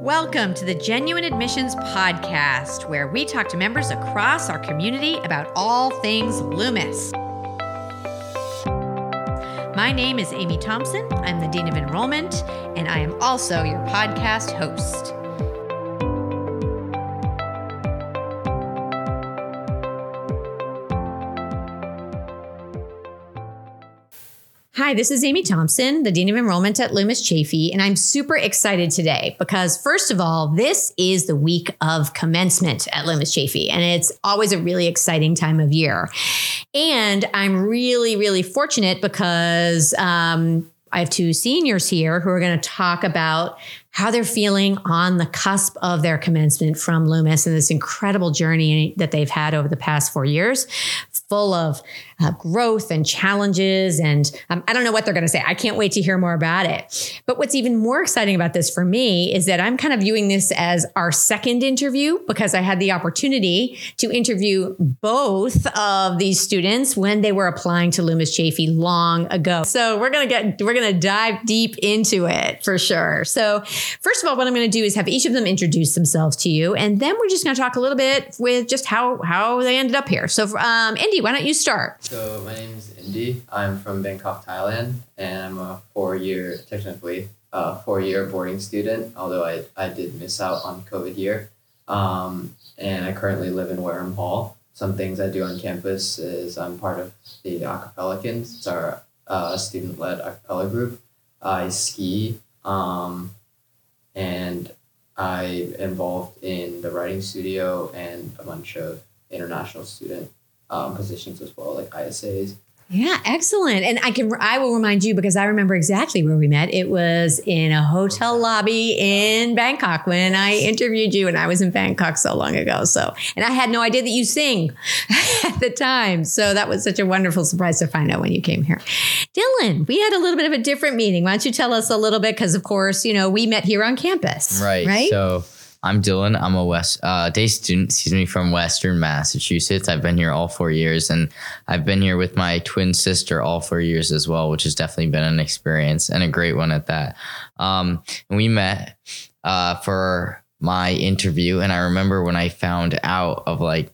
Welcome to the Genuine Admissions Podcast, where we talk to members across our community about all things Loomis. My name is Amy Thompson. I'm the Dean of Enrollment, and I am also your podcast host. Hi, this is Amy Thompson, the Dean of Enrollment at Loomis Chaffee, and I'm super excited today because, first of all, this is the week of commencement at Loomis Chaffee, and it's always a really exciting time of year. And I'm really, really fortunate because um, I have two seniors here who are going to talk about how they're feeling on the cusp of their commencement from Loomis and this incredible journey that they've had over the past four years, full of uh, growth and challenges. And um, I don't know what they're going to say. I can't wait to hear more about it. But what's even more exciting about this for me is that I'm kind of viewing this as our second interview because I had the opportunity to interview both of these students when they were applying to Loomis Chaffee long ago. So we're going to get, we're going to dive deep into it for sure. So first of all, what I'm going to do is have each of them introduce themselves to you. And then we're just going to talk a little bit with just how, how they ended up here. So um, Indy, why don't you start? So my name is Indy. I'm from Bangkok, Thailand, and I'm a four-year, technically, uh, four-year boarding student. Although I, I did miss out on COVID year, um, and I currently live in Warham Hall. Some things I do on campus is I'm part of the Acapelicans. It's our uh, student-led acapella group. I ski, um, and I involved in the writing studio and a bunch of international student um, positions as well, like ISAs. Yeah, excellent. And I can I will remind you because I remember exactly where we met. It was in a hotel lobby in Bangkok when I interviewed you and I was in Bangkok so long ago. So, and I had no idea that you sing at the time. So that was such a wonderful surprise to find out when you came here. Dylan, we had a little bit of a different meeting. Why don't you tell us a little bit cuz of course, you know, we met here on campus. Right. Right? So I'm Dylan. I'm a West uh, day student, excuse me, from Western Massachusetts. I've been here all four years, and I've been here with my twin sister all four years as well, which has definitely been an experience and a great one at that. Um, and we met uh, for my interview, and I remember when I found out of like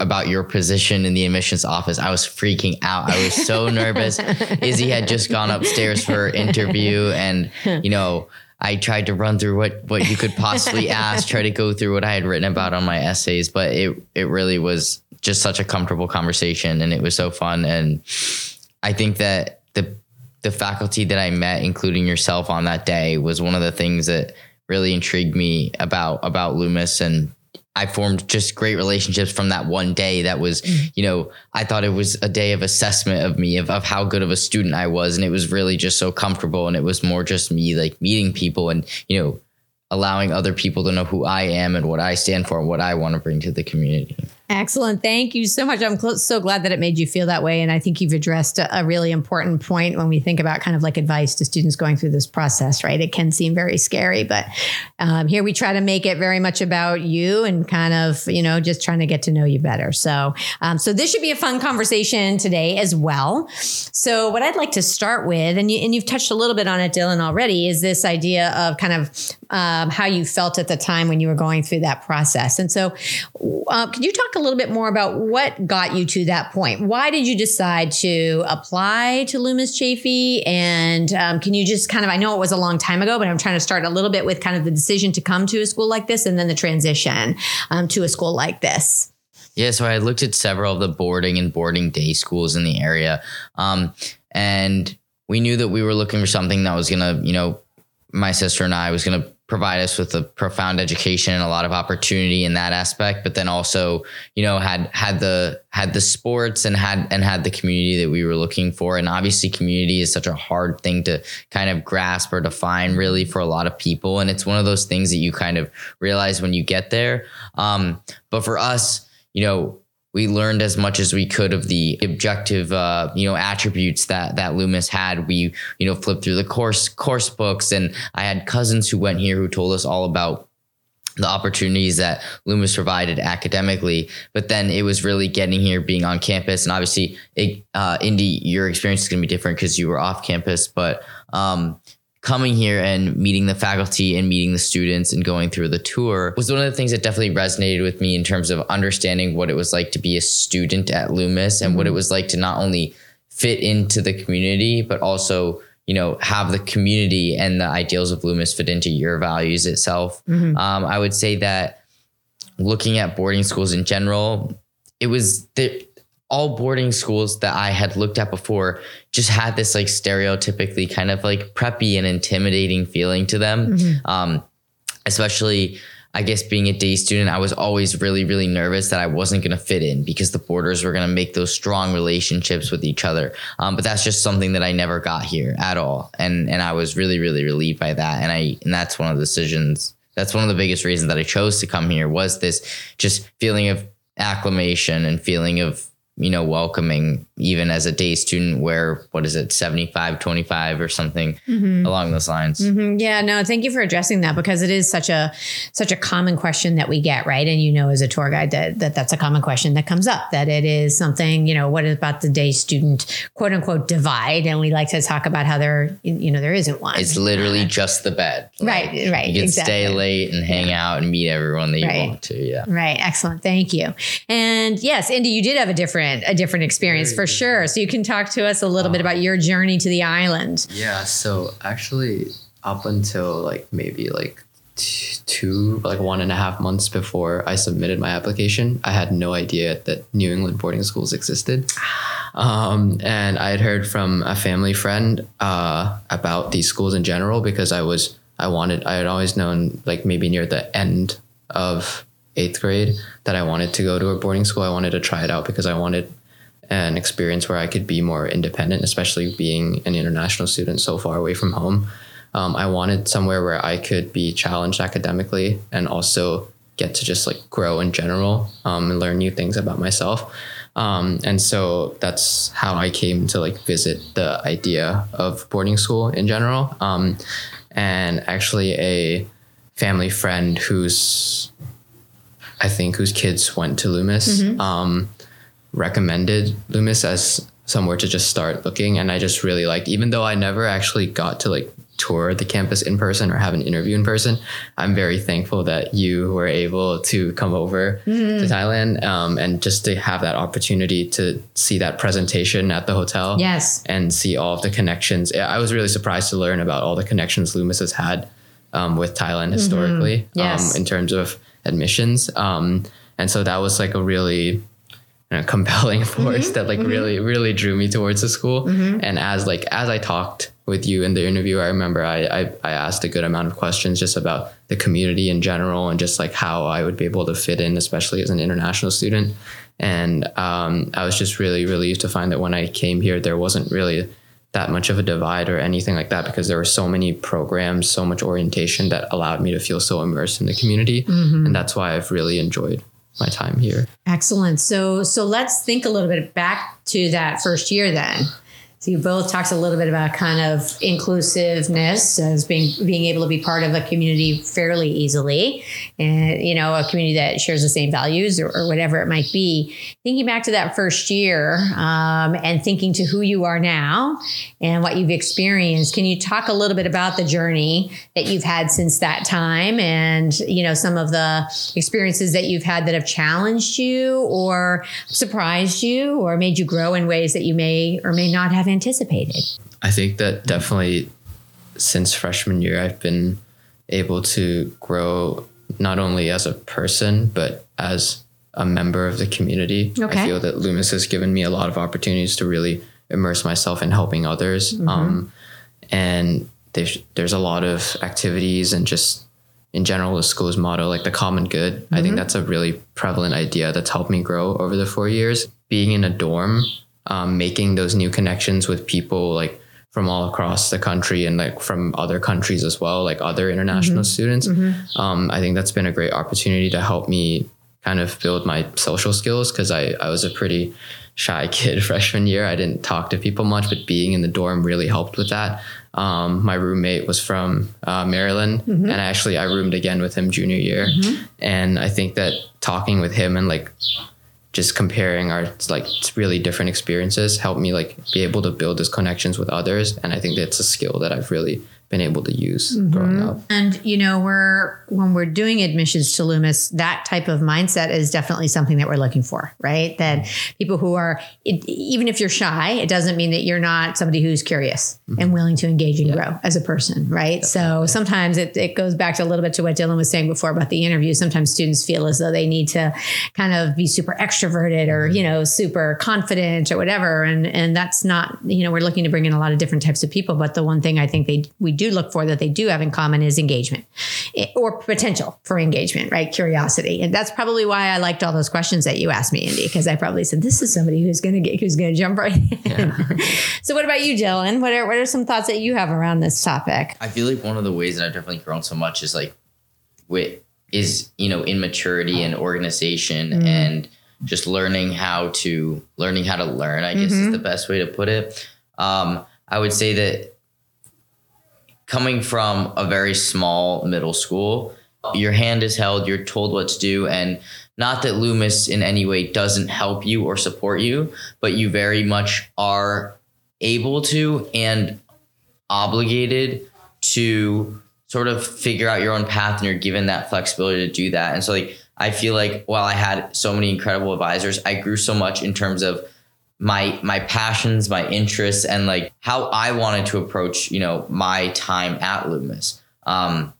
about your position in the admissions office. I was freaking out. I was so nervous. Izzy had just gone upstairs for her interview, and you know, I tried to run through what what you could possibly ask, try to go through what I had written about on my essays, but it it really was just such a comfortable conversation and it was so fun. And I think that the the faculty that I met including yourself on that day was one of the things that really intrigued me about about Loomis and I formed just great relationships from that one day. That was, mm. you know, I thought it was a day of assessment of me, of, of how good of a student I was. And it was really just so comfortable. And it was more just me like meeting people and, you know, allowing other people to know who I am and what I stand for and what I want to bring to the community. Excellent. Thank you so much. I'm cl- so glad that it made you feel that way. And I think you've addressed a, a, really important point when we think about kind of like advice to students going through this process, right? It can seem very scary, but um, here we try to make it very much about you and kind of, you know, just trying to get to know you better. So, um, so this should be a fun conversation today as well. So, what I'd like to start with, and, you, and you've touched a little bit on it, Dylan, already, is this idea of kind of um, how you felt at the time when you were going through that process. And so, uh, could you talk a little bit more about what got you to that point? Why did you decide to apply to Loomis Chaffee? And um, can you just kind of, I know it was a long time ago, but I'm trying to start a little bit with kind of the decision to come to a school like this and then the transition um, to a school like this. Yeah, so I looked at several of the boarding and boarding day schools in the area. Um, and we knew that we were looking for something that was going to, you know, my sister and I was going to provide us with a profound education and a lot of opportunity in that aspect but then also you know had had the had the sports and had and had the community that we were looking for. And obviously community is such a hard thing to kind of grasp or define really for a lot of people. And it's one of those things that you kind of realize when you get there. Um, but for us you know we learned as much as we could of the objective, uh, you know, attributes that that Loomis had. We, you know, flipped through the course course books, and I had cousins who went here who told us all about the opportunities that Loomis provided academically, but then it was really getting here, being on campus, and obviously, it, uh, Indy, your experience is going to be different because you were off campus, but um, coming here and meeting the faculty and meeting the students and going through the tour was one of the things that definitely resonated with me in terms of understanding what it was like to be a student at Loomis and mm-hmm. what it was like to not only fit into the community, but also you know have the community and the ideals of Loomis fit into your values itself. Mm-hmm. Um, I would say that looking at boarding schools in general, it was the all boarding schools that I had looked at before just had this like stereotypically kind of like preppy and intimidating feeling to them. Mm-hmm. Um, especially, I guess, being a day student, I was always really, really nervous that I wasn't going to fit in because the boarders were going to make those strong relationships with each other. Um, but that's just something that I never got here at all, and and I was really, really relieved by that. And I and that's one of the decisions. That's one of the biggest reasons that I chose to come here was this just feeling of acclimation and feeling of you know, welcoming even as a day student where what is it, 75, 25 or something mm-hmm. along those lines. Mm-hmm. Yeah, no, thank you for addressing that because it is such a such a common question that we get, right? And you know, as a tour guide that, that that's a common question that comes up, that it is something, you know, what about the day student quote unquote divide? And we like to talk about how there, you know, there isn't one. It's literally just the bed. Like, right, right. You can exactly. stay late and hang yeah. out and meet everyone that you right. want to. Yeah. Right. Excellent. Thank you. And yes, Indy, you did have a different different a different experience Very for sure. So you can talk to us a little bit about your journey to the island. Yeah. So actually, up until like maybe like two like one and a half months before I submitted my application, I had no idea that New England boarding schools existed. Um, and I had heard from a family friend uh, about these schools in general because I was I wanted I had always known like maybe near the end of eighth grade that I wanted to go to a boarding school. I wanted to try it out because I wanted an experience where I could be more independent, especially being an international student so far away from home. Um, I wanted somewhere where I could be challenged academically and also get to just like grow in general um, and learn new things about myself. Um, and so that's how I came to like visit the idea of boarding school in general. Um, and actually, a family friend who's I think whose kids went to Loomis mm-hmm. um, recommended Loomis as somewhere to just start looking, and I just really like. Even though I never actually got to like tour the campus in person or have an interview in person, I'm very thankful that you were able to come over mm-hmm. to Thailand um, and just to have that opportunity to see that presentation at the hotel. Yes. And see all of the connections. I was really surprised to learn about all the connections Loomis has had um, with Thailand mm-hmm. historically mm-hmm. yes. um, in terms of admissions. Um, and so that was like a really you know, compelling force mm-hmm, that like mm-hmm. really really drew me towards the school. Mm-hmm. And as like as I talked with you in the interview, I remember I, I I asked a good amount of questions just about the community in general and just like how I would be able to fit in, especially as an international student. And um, I was just really relieved to find that when I came here, there wasn't really that much of a divide or anything like that because there were so many programs, so much orientation that allowed me to feel so immersed in the community. Mm-hmm. And that's why I've really enjoyed my time here. Excellent. So so let's think a little bit back to that first year then. So you both talked a little bit about kind of inclusiveness as being being able to be part of a community fairly easily, and you know a community that shares the same values or, or whatever it might be. Thinking back to that first year um, and thinking to who you are now and what you've experienced, can you talk a little bit about the journey that you've had since that time, and you know some of the experiences that you've had that have challenged you or surprised you or made you grow in ways that you may or may not have anticipated? I think that definitely since freshman year, I've been able to grow not only as a person, but as a member of the community. Okay. I feel that Loomis has given me a lot of opportunities to really immerse myself in helping others. Mm-hmm. Um, and there's, there's a lot of activities and just in general, the school's motto, like the common good. Mm-hmm. I think mm-hmm. that's a really prevalent idea that's helped me grow over the four years. Being in a dorm um, making those new connections with people like from all across the country and like from other countries as well, like other international mm-hmm. students. Mm-hmm. Um, I think that's been a great opportunity to help me kind of build my social skills because I, I was a pretty shy kid freshman year. I didn't talk to people much, but being in the dorm really helped with that. Um, my roommate was from uh, Maryland, mm-hmm. and actually I roomed again with him junior year. Mm-hmm. And I think that talking with him and like just comparing our like really different experiences helped me like be able to build those connections with others and i think that's a skill that i've really been able to use mm-hmm. growing up. And you know, we're when we're doing admissions to Loomis, that type of mindset is definitely something that we're looking for, right? That people who are it, even if you're shy, it doesn't mean that you're not somebody who's curious mm-hmm. and willing to engage and grow as a person, right? So sometimes it, it goes back to a little bit to what Dylan was saying before about the interview. Sometimes students feel as though they need to kind of be super extroverted or mm-hmm. you know super confident or whatever, and and that's not you know we're looking to bring in a lot of different types of people, but the one thing I think they we do look for that they do have in common is engagement eh, or potential for engagement, right? Curiosity. And that's probably why I liked all those questions that you asked me, Indy, because I probably said, this is somebody who's going to get, who's going to jump right in. so what about you, Dylan? What are, what are some thoughts that you have around this topic? I feel like one of the ways that I've definitely grown so much is like with is you know in maturity and organization and just learning how to learning how to learn. I guess is the best way to put it. Um, I would say that coming from a very small middle school, your hand is held, you're told what to do, and not that Loomis in any way doesn't help you or support you, but you very much are able to and obligated to sort of figure out your own path and you're given that flexibility to do that. And so like I feel like while I had so many incredible advisors, I grew so much in terms of my my passions, my interests, and like how I wanted to approach, you know, my time at Loomis. Um,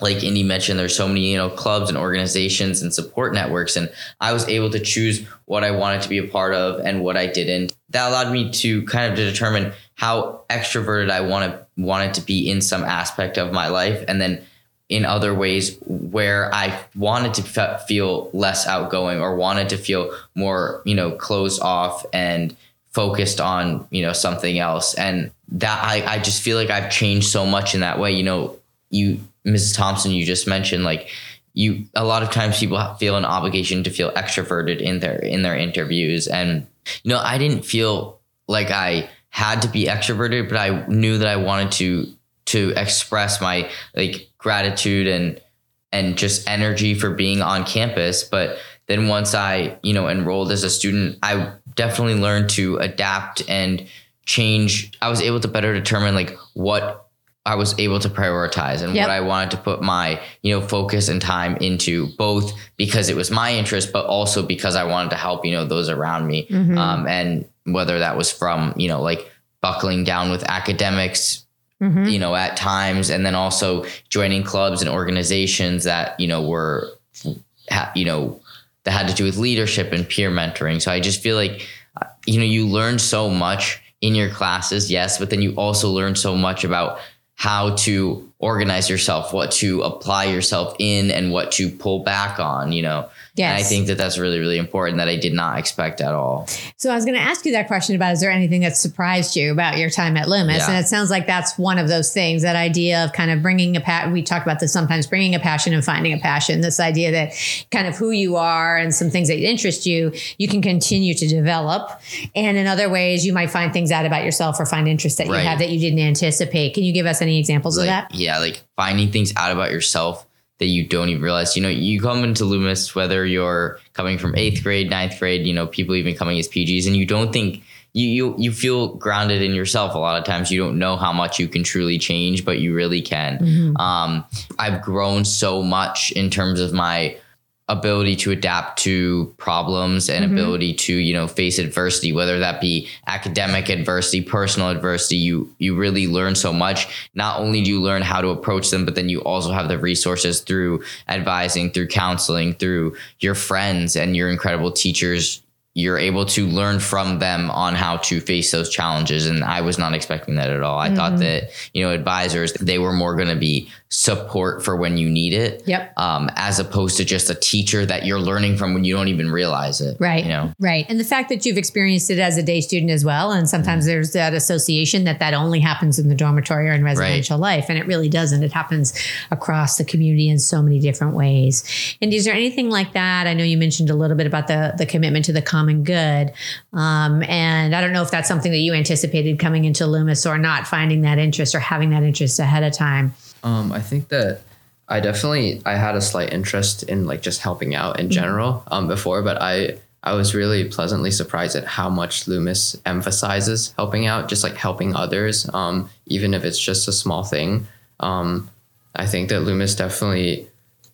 like Indy mentioned, there's so many, you know, clubs and organizations and support networks. And I was able to choose what I wanted to be a part of and what I didn't. That allowed me to kind of to determine how extroverted I wanted wanted to be in some aspect of my life. And then in other ways where I wanted to fe- feel less outgoing or wanted to feel more, you know, closed off and focused on, you know, something else. And that I, I just feel like I've changed so much in that way. You know, you, Mrs. Thompson, you just mentioned like you, a lot of times people feel an obligation to feel extroverted in their, in their interviews. And, you know, I didn't feel like I had to be extroverted, but I knew that I wanted to, to express my like gratitude and and just energy for being on campus. But then once i you know enrolled as a student i definitely learned to adapt and change. I was able to better determine like what i was able to prioritize and Yep. what i wanted to put my you know focus and time into both because it was my interest but also because i wanted to help you know those around me. Um, and whether that was from you know like buckling down with academics you know, at times, and then also joining clubs and organizations that you know were, you know, that had to do with leadership and peer mentoring. So I just feel like, uh, you know, you learn so much in your classes, yes, but then you also learn so much about how to organize yourself, what to apply yourself in, and what to pull back on. You know, and I think that that's really, really important that I did not expect at all. So I was going to ask you that question about is there anything that surprised you about your time at Loomis? Yeah. And it sounds like that's one of those things. That idea of kind of bringing a pat. We talk about this sometimes, bringing a passion and finding a passion. This idea that kind of who you are and some things that interest you, you can continue to develop. And in other ways, you might find things out about yourself or find interests that Right. you have that you didn't anticipate. Can you give us any examples like, of that? Yeah, like finding things out about yourself that you don't even realize. You know, you come into Loomis, whether you're coming from eighth grade, ninth grade, you know, people even coming as PGs, and you don't think you you you feel grounded in yourself. A lot of times, you don't know how much you can truly change, but you really can. Um, I've grown so much in terms of my ability to adapt to problems and mm-hmm. ability to you know face adversity whether that be academic adversity personal adversity you you really learn so much. Not only do you learn how to approach them but then you also have the resources through advising through counseling through your friends and your incredible teachers you're able to learn from them on how to face those challenges and i was not expecting that at all i thought that you know advisors they were more going to be support for when you need it Yep. um, as opposed to just a teacher that you're learning from when you don't even realize it. Right. You know. Right. And the fact that you've experienced it as a day student as well. And sometimes Mm-hmm. there's that association that that only happens in the dormitory or in residential life. And it really doesn't. It happens across the community in so many different ways. And is there anything like that? I know you mentioned a little bit about the, the commitment to the common good. Um, and I don't know if that's something that you anticipated coming into Loomis or not finding that interest or having that interest ahead of time. Um, I think that I definitely I had a slight interest in like just helping out in general um, before, but I I was really pleasantly surprised at how much Loomis emphasizes helping out, just like helping others, um, even if it's just a small thing. Um, I think that Loomis definitely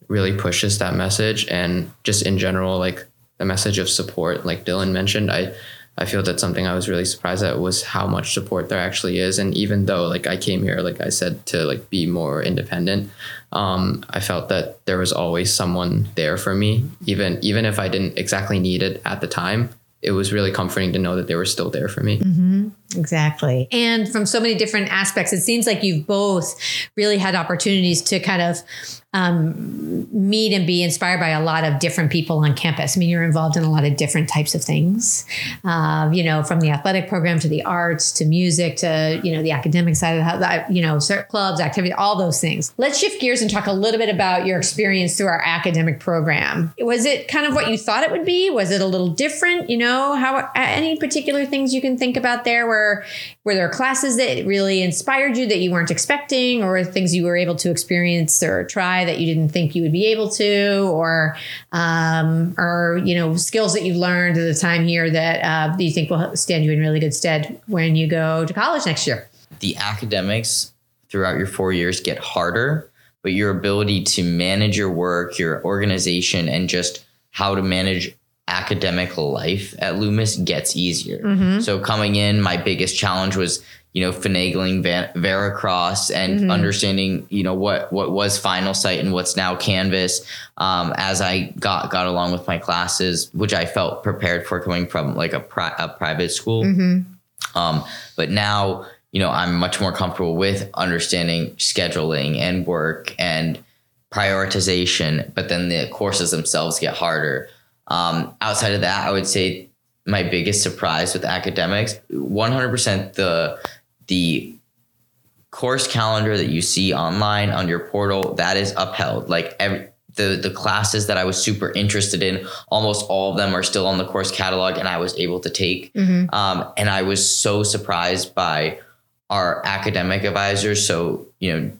really pushes that message, and just in general, like the message of support, like Dylan mentioned, I I feel that something I was really surprised at was how much support there actually is. And even though like I came here, like I said, to like be more independent, um, I felt that there was always someone there for me, even even if I didn't exactly need it at the time. It was really comforting to know that they were still there for me. Mm-hmm. Exactly. And from so many different aspects, it seems like you've both really had opportunities to kind of um, meet and be inspired by a lot of different people on campus. I mean, you're involved in a lot of different types of things, uh, you know, from the athletic program to the arts to music to, you know, the academic side of the you know, clubs, activity, all those things. Let's shift gears and talk a little bit about your experience through our academic program. Was it kind of what you thought it would be? Was it a little different? You know, how any particular things you can think about there where were there classes that really inspired you that you weren't expecting or things you were able to experience or try that you didn't think you would be able to or um, or you know skills that you've learned at the time here that uh, you think will stand you in really good stead when you go to college next year? The academics throughout your four years get harder but your ability to manage your work your organization and just how to manage academic life at Loomis gets easier. Mm-hmm. So coming in, my biggest challenge was you know finagling Van- Veracross and mm-hmm. understanding you know what what was Finalsite and what's now Canvas. Um, as I got got along with my classes, which I felt prepared for coming from like a, pri- a private school. Mm-hmm. Um, but now you know I'm much more comfortable with understanding scheduling and work and prioritization. But then the courses themselves get harder. Um, outside of that, I would say my biggest surprise with academics, 100% the the course calendar that you see online on your portal that is upheld. Like every the the classes that I was super interested in, almost all of them are still on the course catalog, and I was able to take. Mm-hmm. Um, and I was so surprised by our academic advisors. So you know,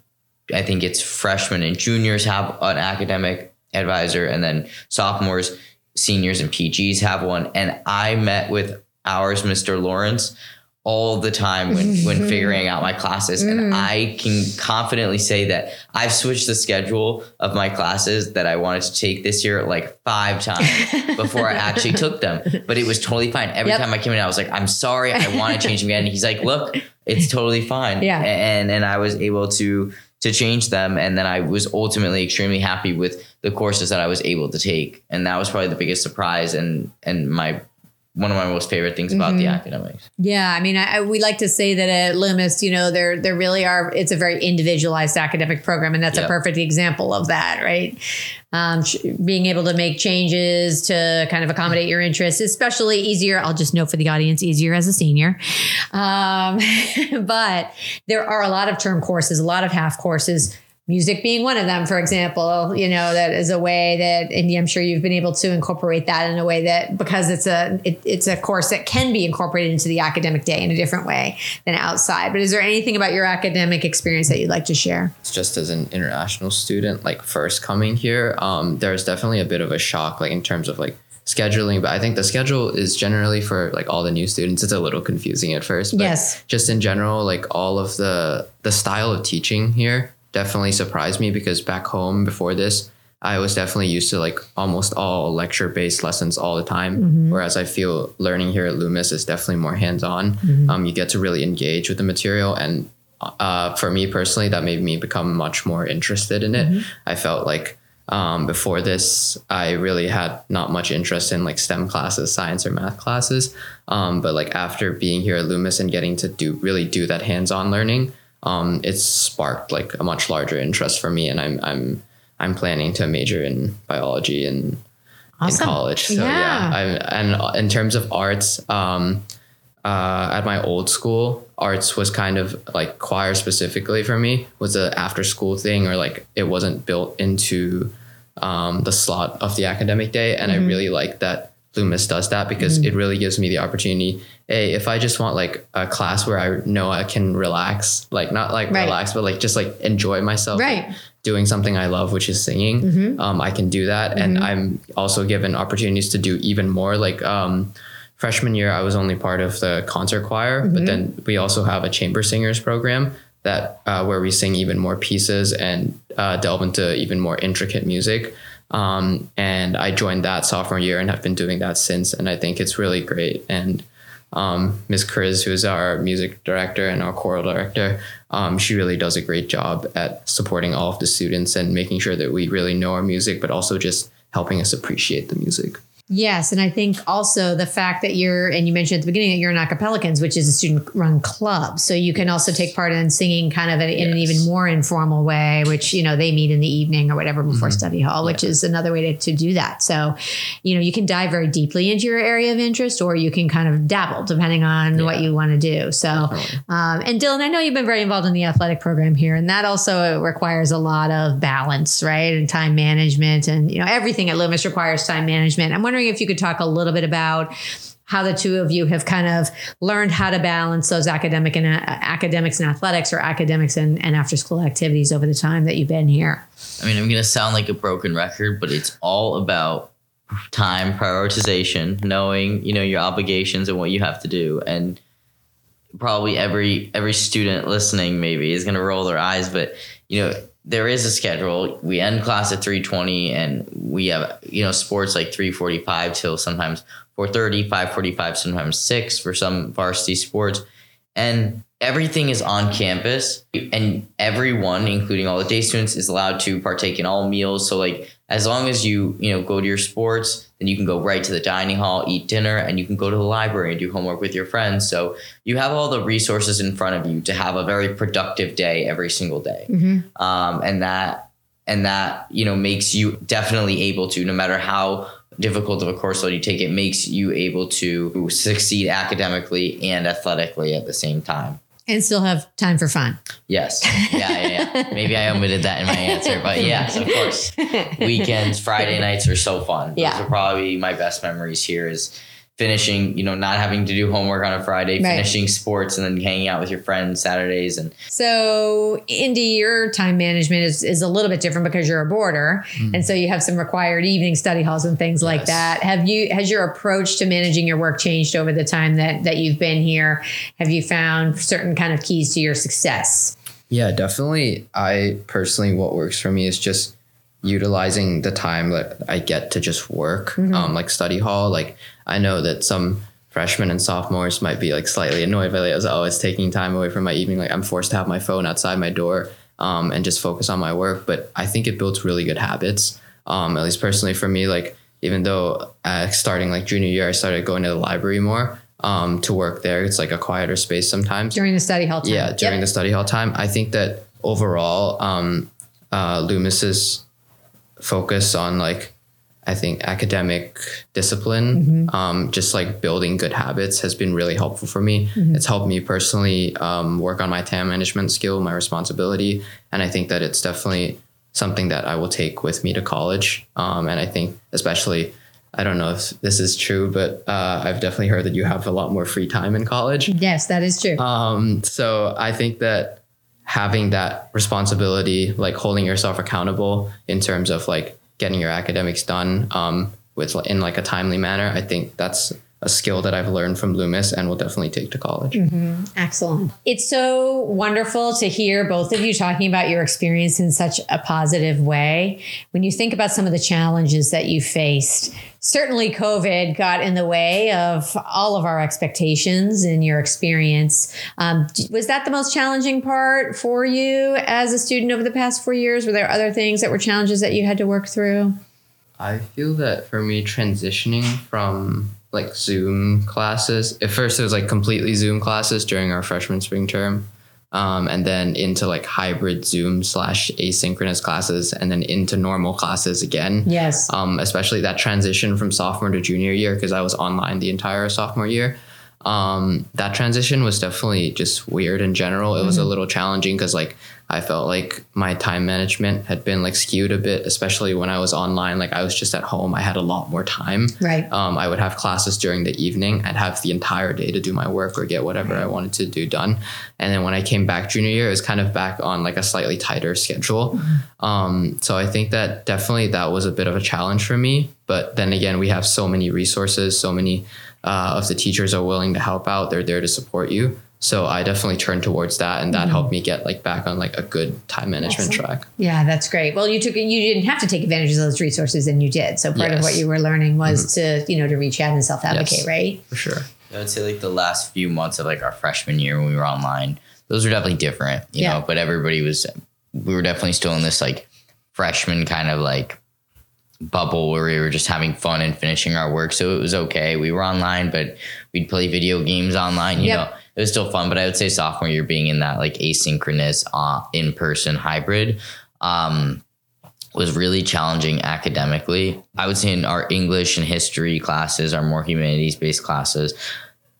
I think it's freshmen and juniors have an academic advisor, and then sophomores seniors and PGs have one. And I met with ours, Mr. Lawrence, all the time when, when figuring out my classes. And mm. I can confidently say that I've switched the schedule of my classes that I wanted to take this year like five times before I actually took them. But it was totally fine. Every yep. time I came in, I was like, I'm sorry, I want to change them again. And he's like, look, it's totally fine. Yeah. And and I was able to to change them. And then I was ultimately extremely happy with the courses that I was able to take. And that was probably the biggest surprise and and my one of my most favorite things about mm-hmm. the academics. Yeah, I mean, I, we like to say that at Loomis, you know, there there really are. It's a very individualized academic program, and that's yep. a perfect example of that, right? Um, being able to make changes to kind of accommodate your interests, especially easier. I'll just note for the audience, easier as a senior. Um, but there are a lot of term courses, a lot of half courses music being one of them, for example, you know, that is a way that, and I'm sure you've been able to incorporate that in a way that because it's a, it, it's a course that can be incorporated into the academic day in a different way than outside. But is there anything about your academic experience that you'd like to share? Just as an international student, like first coming here, um, there's definitely a bit of a shock, like in terms of like scheduling but i think the schedule is generally for like all the new students it's a little confusing at first but yes just in general like all of the the style of teaching here definitely surprised me because back home before this, I was definitely used to like almost all lecture based lessons all the time. Mm-hmm. Whereas I feel learning here at Loomis is definitely more hands on. Mm-hmm. Um, you get to really engage with the material. And uh, for me personally, that made me become much more interested in it. Mm-hmm. I felt like um, before this, I really had not much interest in like STEM classes, science or math classes. Um, but like after being here at Loomis and getting to do really do that hands on learning, um, it's sparked like a much larger interest for me, and I'm I'm I'm planning to major in biology in awesome. in college. So yeah, yeah and in terms of arts, um, uh, at my old school, arts was kind of like choir specifically for me was a after school thing, or like it wasn't built into um, the slot of the academic day, and mm-hmm. I really like that Loomis does that because mm-hmm. it really gives me the opportunity. Hey, if I just want like a class where I know I can relax, like not like right. relax, but like just like enjoy myself, right? doing something I love, which is singing, Mm-hmm. um, I can do that. And I'm also given opportunities to do even more. Like um, freshman year, I was only part of the concert choir, but then we also have a chamber singers program that uh, where we sing even more pieces and uh, delve into even more intricate music. Um, and I joined that sophomore year and have been doing that since. And I think it's really great. And um. Chris, who's our music director and our choral director, um, she really does a great job at supporting all of the students and making sure that we really know our music, but also just helping us appreciate the music. Yes, and I think also the fact that you're, and you mentioned at the beginning that you're an Acapelicans, which is a student-run club, so you can also take part in singing kind of in an Yes. even more informal way, which you know they meet in the evening or whatever before study hall, which is another way to, to do that. So, you know, you can dive very deeply into your area of interest, or you can kind of dabble depending on what you want to do. So, um, and Dylan, I know you've been very involved in the athletic program here, and that also requires a lot of balance, right, and time management, and you know everything at Loomis requires time management. I'm wondering if you could talk a little bit about how the two of you have kind of learned how to balance those academic and uh, academics and athletics, or academics and, and after school activities over the time that you've been here. I mean, I'm gonna sound like a broken record, but it's all about time prioritization, knowing you know your obligations and what you have to do, and probably every every student listening maybe is gonna roll their eyes, but you know there is a schedule. We end class at 3:20, and we have you know sports like 3:45 till sometimes 4:30, 5:45, sometimes six for some varsity sports, and everything is on campus and everyone including all the day students is allowed to partake in all meals so like as long as you you know go to your sports then you can go right to the dining hall eat dinner and you can go to the library and do homework with your friends. So you have all the resources in front of you to have a very productive day every single day. Um, and that and that you know makes you definitely able to no matter how difficult of a course load you take it makes you able to succeed academically and athletically at the same time And still have time for fun. Yes. Yeah, yeah, yeah. Maybe I omitted that in my answer, but yes, of course. Weekends, Friday nights are so fun. Yeah. Those are probably my best memories here is finishing, you know, not having to do homework on a Friday, Right. finishing sports and then hanging out with your friends Saturdays and So, Indy, your time management is, is a little bit different because you're a boarder, and so you have some required evening study halls and things like that. Have you has your approach to managing your work changed over the time that that you've been here? Have you found certain kind of keys to your success? Yeah, definitely. I personally, what works for me is just utilizing the time that I get to just work, um, like study hall. Like I know that some freshmen and sophomores might be like slightly annoyed by like, oh, it's taking time away from my evening. Like I'm forced to have my phone outside my door um, and just focus on my work. But I think it builds really good habits. Um, at least personally for me, like even though uh, starting like junior year, I started going to the library more um, to work there. It's like a quieter space sometimes. During the study hall time? Yeah, during Yep. the study hall time. I think that overall, um, uh, Loomis's focus on like, I think academic discipline, um, just like building good habits has been really helpful for me. It's helped me personally um, work on my time management skill, my responsibility, and I think that it's definitely something that I will take with me to college. Um, and I think especially. I don't know if this is true, but uh, I've definitely heard that you have a lot more free time in college. Yes, that is true. Um, so I think that having that responsibility, like holding yourself accountable in terms of like getting your academics done um, with in like a timely manner, I think that's a skill that I've learned from Loomis and will definitely take to college. Excellent. It's so wonderful to hear both of you talking about your experience in such a positive way. When you think about some of the challenges that you faced, certainly COVID got in the way of all of our expectations and your experience. Um, was that the most challenging part for you as a student over the past four years? Were there other things that were challenges that you had to work through? I feel that for me, transitioning from like Zoom classes, at first it was like completely Zoom classes during our freshman spring term, um, and then into like hybrid Zoom slash asynchronous classes, and then into normal classes again. Yes. Um, especially that transition from sophomore to junior year because I was online the entire sophomore year. Um, that transition was definitely just weird in general. It was a little challenging because like I felt like my time management had been like skewed a bit, especially when I was online. Like I was just at home. I had a lot more time. Right. Um, I would have classes during the evening. I'd have the entire day to do my work or get whatever I wanted to do done. And then when I came back junior year, it was kind of back on like a slightly tighter schedule. Um, so I think that definitely that was a bit of a challenge for me. But then again, we have so many resources, so many uh, of the teachers are willing to help out. They're there to support you. So I definitely turned towards that, and that helped me get like back on like a good time management Excellent. track. Yeah, that's great. Well, you took you didn't have to take advantage of those resources, and you did. So part of what you were learning was to you know to reach out and self advocate, Yes. right? For sure. I would say like the last few months of like our freshman year when we were online, those were definitely different, you Yeah. know, but everybody was, we were definitely still in this like freshman kind of like bubble where we were just having fun and finishing our work. So it was okay. We were online, but we'd play video games online, you Yep. know, it was still fun. But I would say sophomore year being in that like asynchronous uh, in person hybrid, um, was really challenging academically. I would say in our English and history classes, our more humanities based classes,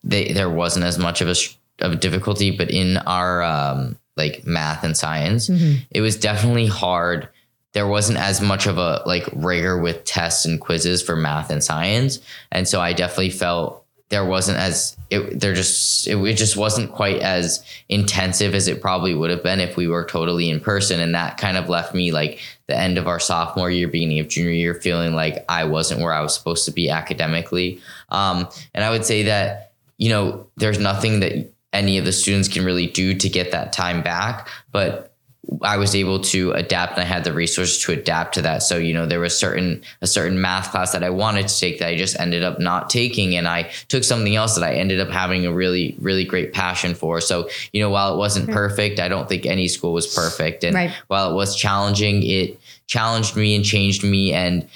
they, there wasn't as much of a, of a difficulty, but in our um, like math and science, it was definitely hard. There wasn't as much of a like rigor with tests and quizzes for math and science, and so I definitely felt there wasn't as it there just it, it just wasn't quite as intensive as it probably would have been if we were totally in person. And that kind of left me like the end of our sophomore year beginning of junior year feeling like i wasn't where i was supposed to be academically. Um, and i would say that you know there's nothing that any of the students can really do to get that time back. But I was able to adapt and I had the resources to adapt to that. So, you know, there was certain a certain math class that I wanted to take that I just ended up not taking and I took something else that I ended up having a really really great passion for. So, you know, while it wasn't hmm. perfect, I don't think any school was perfect and Right. while it was challenging, it challenged me and changed me and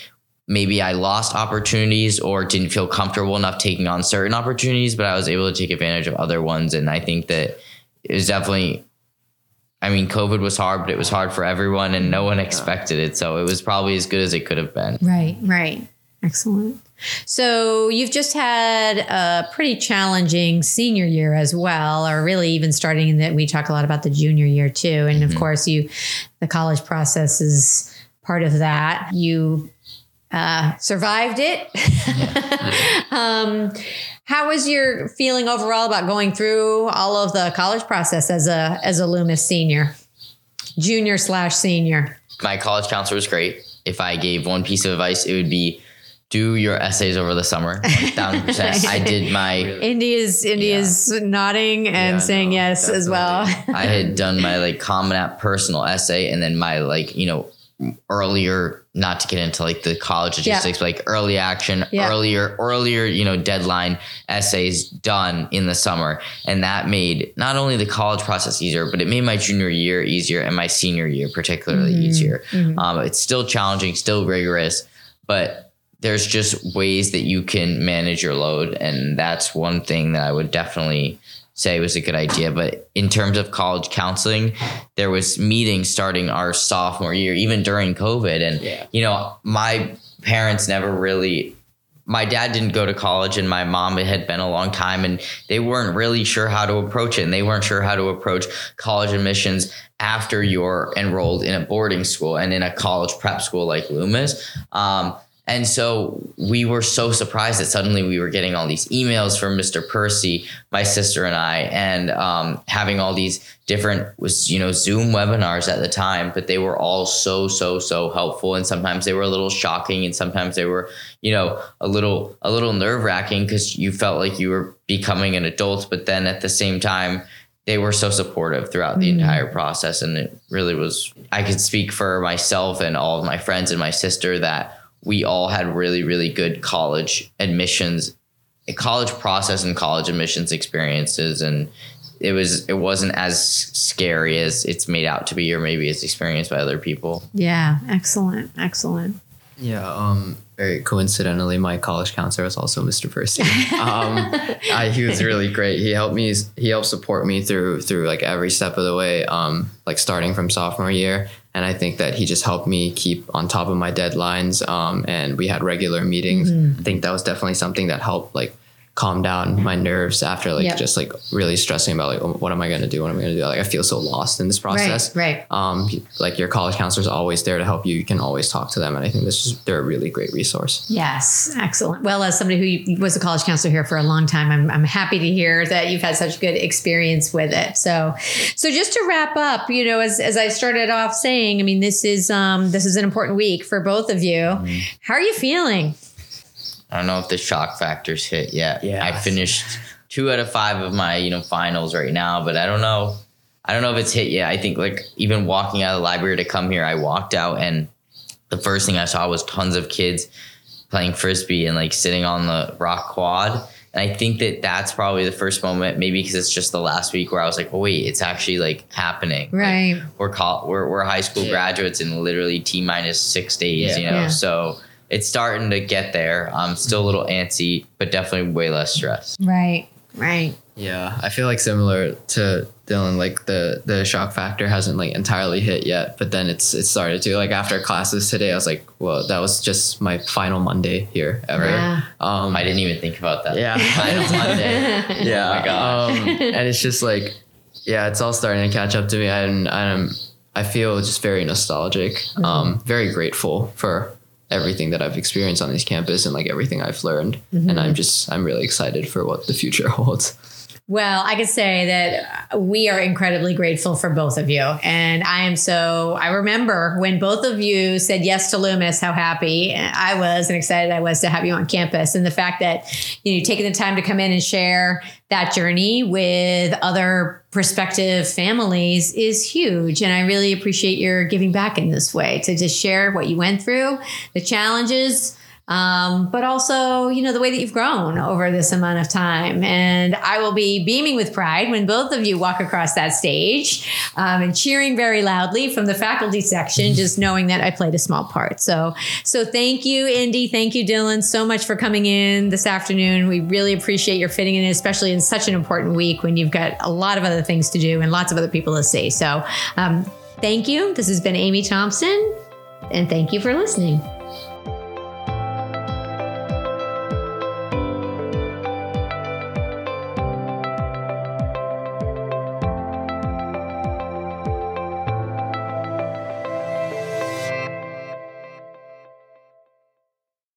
maybe I lost opportunities or didn't feel comfortable enough taking on certain opportunities, but I was able to take advantage of other ones and I think that it was definitely I mean, COVID was hard, but it was hard for everyone and no one expected it. So it was probably as good as it could have been. Right, right. Excellent. So you've just had a pretty challenging senior year as well, or really even starting in that we talk a lot about the junior year too. And of course, you the college process is part of that. You uh, survived it. um, how was your feeling overall about going through all of the college process as a as a Loomis senior, junior slash senior? My college counselor was great. If I gave one piece of advice, it would be do your essays over the summer. 1000%. I did my Indy's Indy's Yeah. nodding and Yeah, saying no, yes as well. I had done my like Common App personal essay and then my like, you know, earlier not to get into like the college logistics, but like early action, Yeah. earlier, earlier, you know, deadline essays done in the summer. And that made not only the college process easier, but it made my junior year easier and my senior year particularly easier. Um, it's still challenging, still rigorous, but there's just ways that you can manage your load. And that's one thing that I would definitely say was a good idea. But in terms of college counseling, there was meetings starting our sophomore year, even during COVID. And, Yeah. you know, my parents never really my dad didn't go to college and my mom it had been a long time and they weren't really sure how to approach it and they weren't sure how to approach college admissions after you're enrolled in a boarding school and in a college prep school like loomis um, and so we were so surprised that suddenly we were getting all these emails from Mr. Percy, my sister and I, and um, having all these different was you know Zoom webinars at the time, but they were all so so so helpful, and sometimes they were a little shocking, and sometimes they were you know a little a little nerve wracking because you felt like you were becoming an adult, but then at the same time they were so supportive throughout the entire process and it really was i could speak for myself and all of my friends and my sister that we all had really really good college admissions eh, college process and college admissions experiences and it was it wasn't as scary as it's made out to be or maybe it's experienced by other people Yeah, excellent, excellent. Yeah, um, very coincidentally, my college counselor was also Mr. Percy. Um, I, he was really great. He helped me. He helped support me through through like every step of the way. Um, like starting from sophomore year, and I think that he just helped me keep on top of my deadlines. Um, and we had regular meetings. I think that was definitely something that helped like calm down my nerves after like Yep. just like really stressing about like oh, what am I gonna do? What am I gonna do? Like I feel so lost in this process. Right, right. Um, like your college counselor is always there to help you. You can always talk to them, and I think this is they're a really great resource. Yes, excellent. Well, as somebody who was a college counselor here for a long time, I'm, I'm happy to hear that you've had such good experience with it. So, so just to wrap up, you know, as, as I started off saying, I mean, this is um, this is an important week for both of you. How are you feeling? I don't know if the shock factor's hit yet. Yeah. I finished two out of five of my, you know, finals right now, but I don't know. I don't know if it's hit yet. I think like even walking out of the library to come here, I walked out and the first thing I saw was tons of kids playing frisbee and like sitting on the rock quad. And I think that that's probably the first moment, maybe because it's just the last week where I was like, oh wait, it's actually like happening. Like, Right. we're call, we're we're high school Yeah. graduates in literally t minus six days. Yeah. You know, Yeah. so it's starting to get there. I'm still a little antsy, but definitely way less stress. Right. Right. Yeah, I feel like similar to Dylan. Like the the shock factor hasn't like entirely hit yet, but then it's it started to. Like after classes today, I was like, well, that was just my final Monday here ever. Yeah. Um, I didn't even think about that. Yeah. Final Monday. yeah. Oh my gosh. Um, and it's just like, yeah, it's all starting to catch up to me. And I'm, I feel just very nostalgic, Mm-hmm. um, very grateful for everything that I've experienced on this campus and like everything I've learned. Mm-hmm. And I'm just, I'm really excited for what the future holds. Well, I could say that we are incredibly grateful for both of you. And I am so, I remember when both of you said yes to Loomis, how happy I was and excited I was to have you on campus. And the fact that, you know, you've the time to come in and share that journey with other prospective families is huge. And I really appreciate your giving back in this way to just share what you went through, the challenges, um, but also, you know, the way that you've grown over this amount of time. And I will be beaming with pride when both of you walk across that stage um, and cheering very loudly from the faculty section, just knowing that I played a small part. So, so thank you, Indy. Thank you, Dylan, so much for coming in this afternoon. We really appreciate your fitting in, especially in such an important week when you've got a lot of other things to do and lots of other people to see. So, um, thank you. This has been Amy Thompson, and thank you for listening.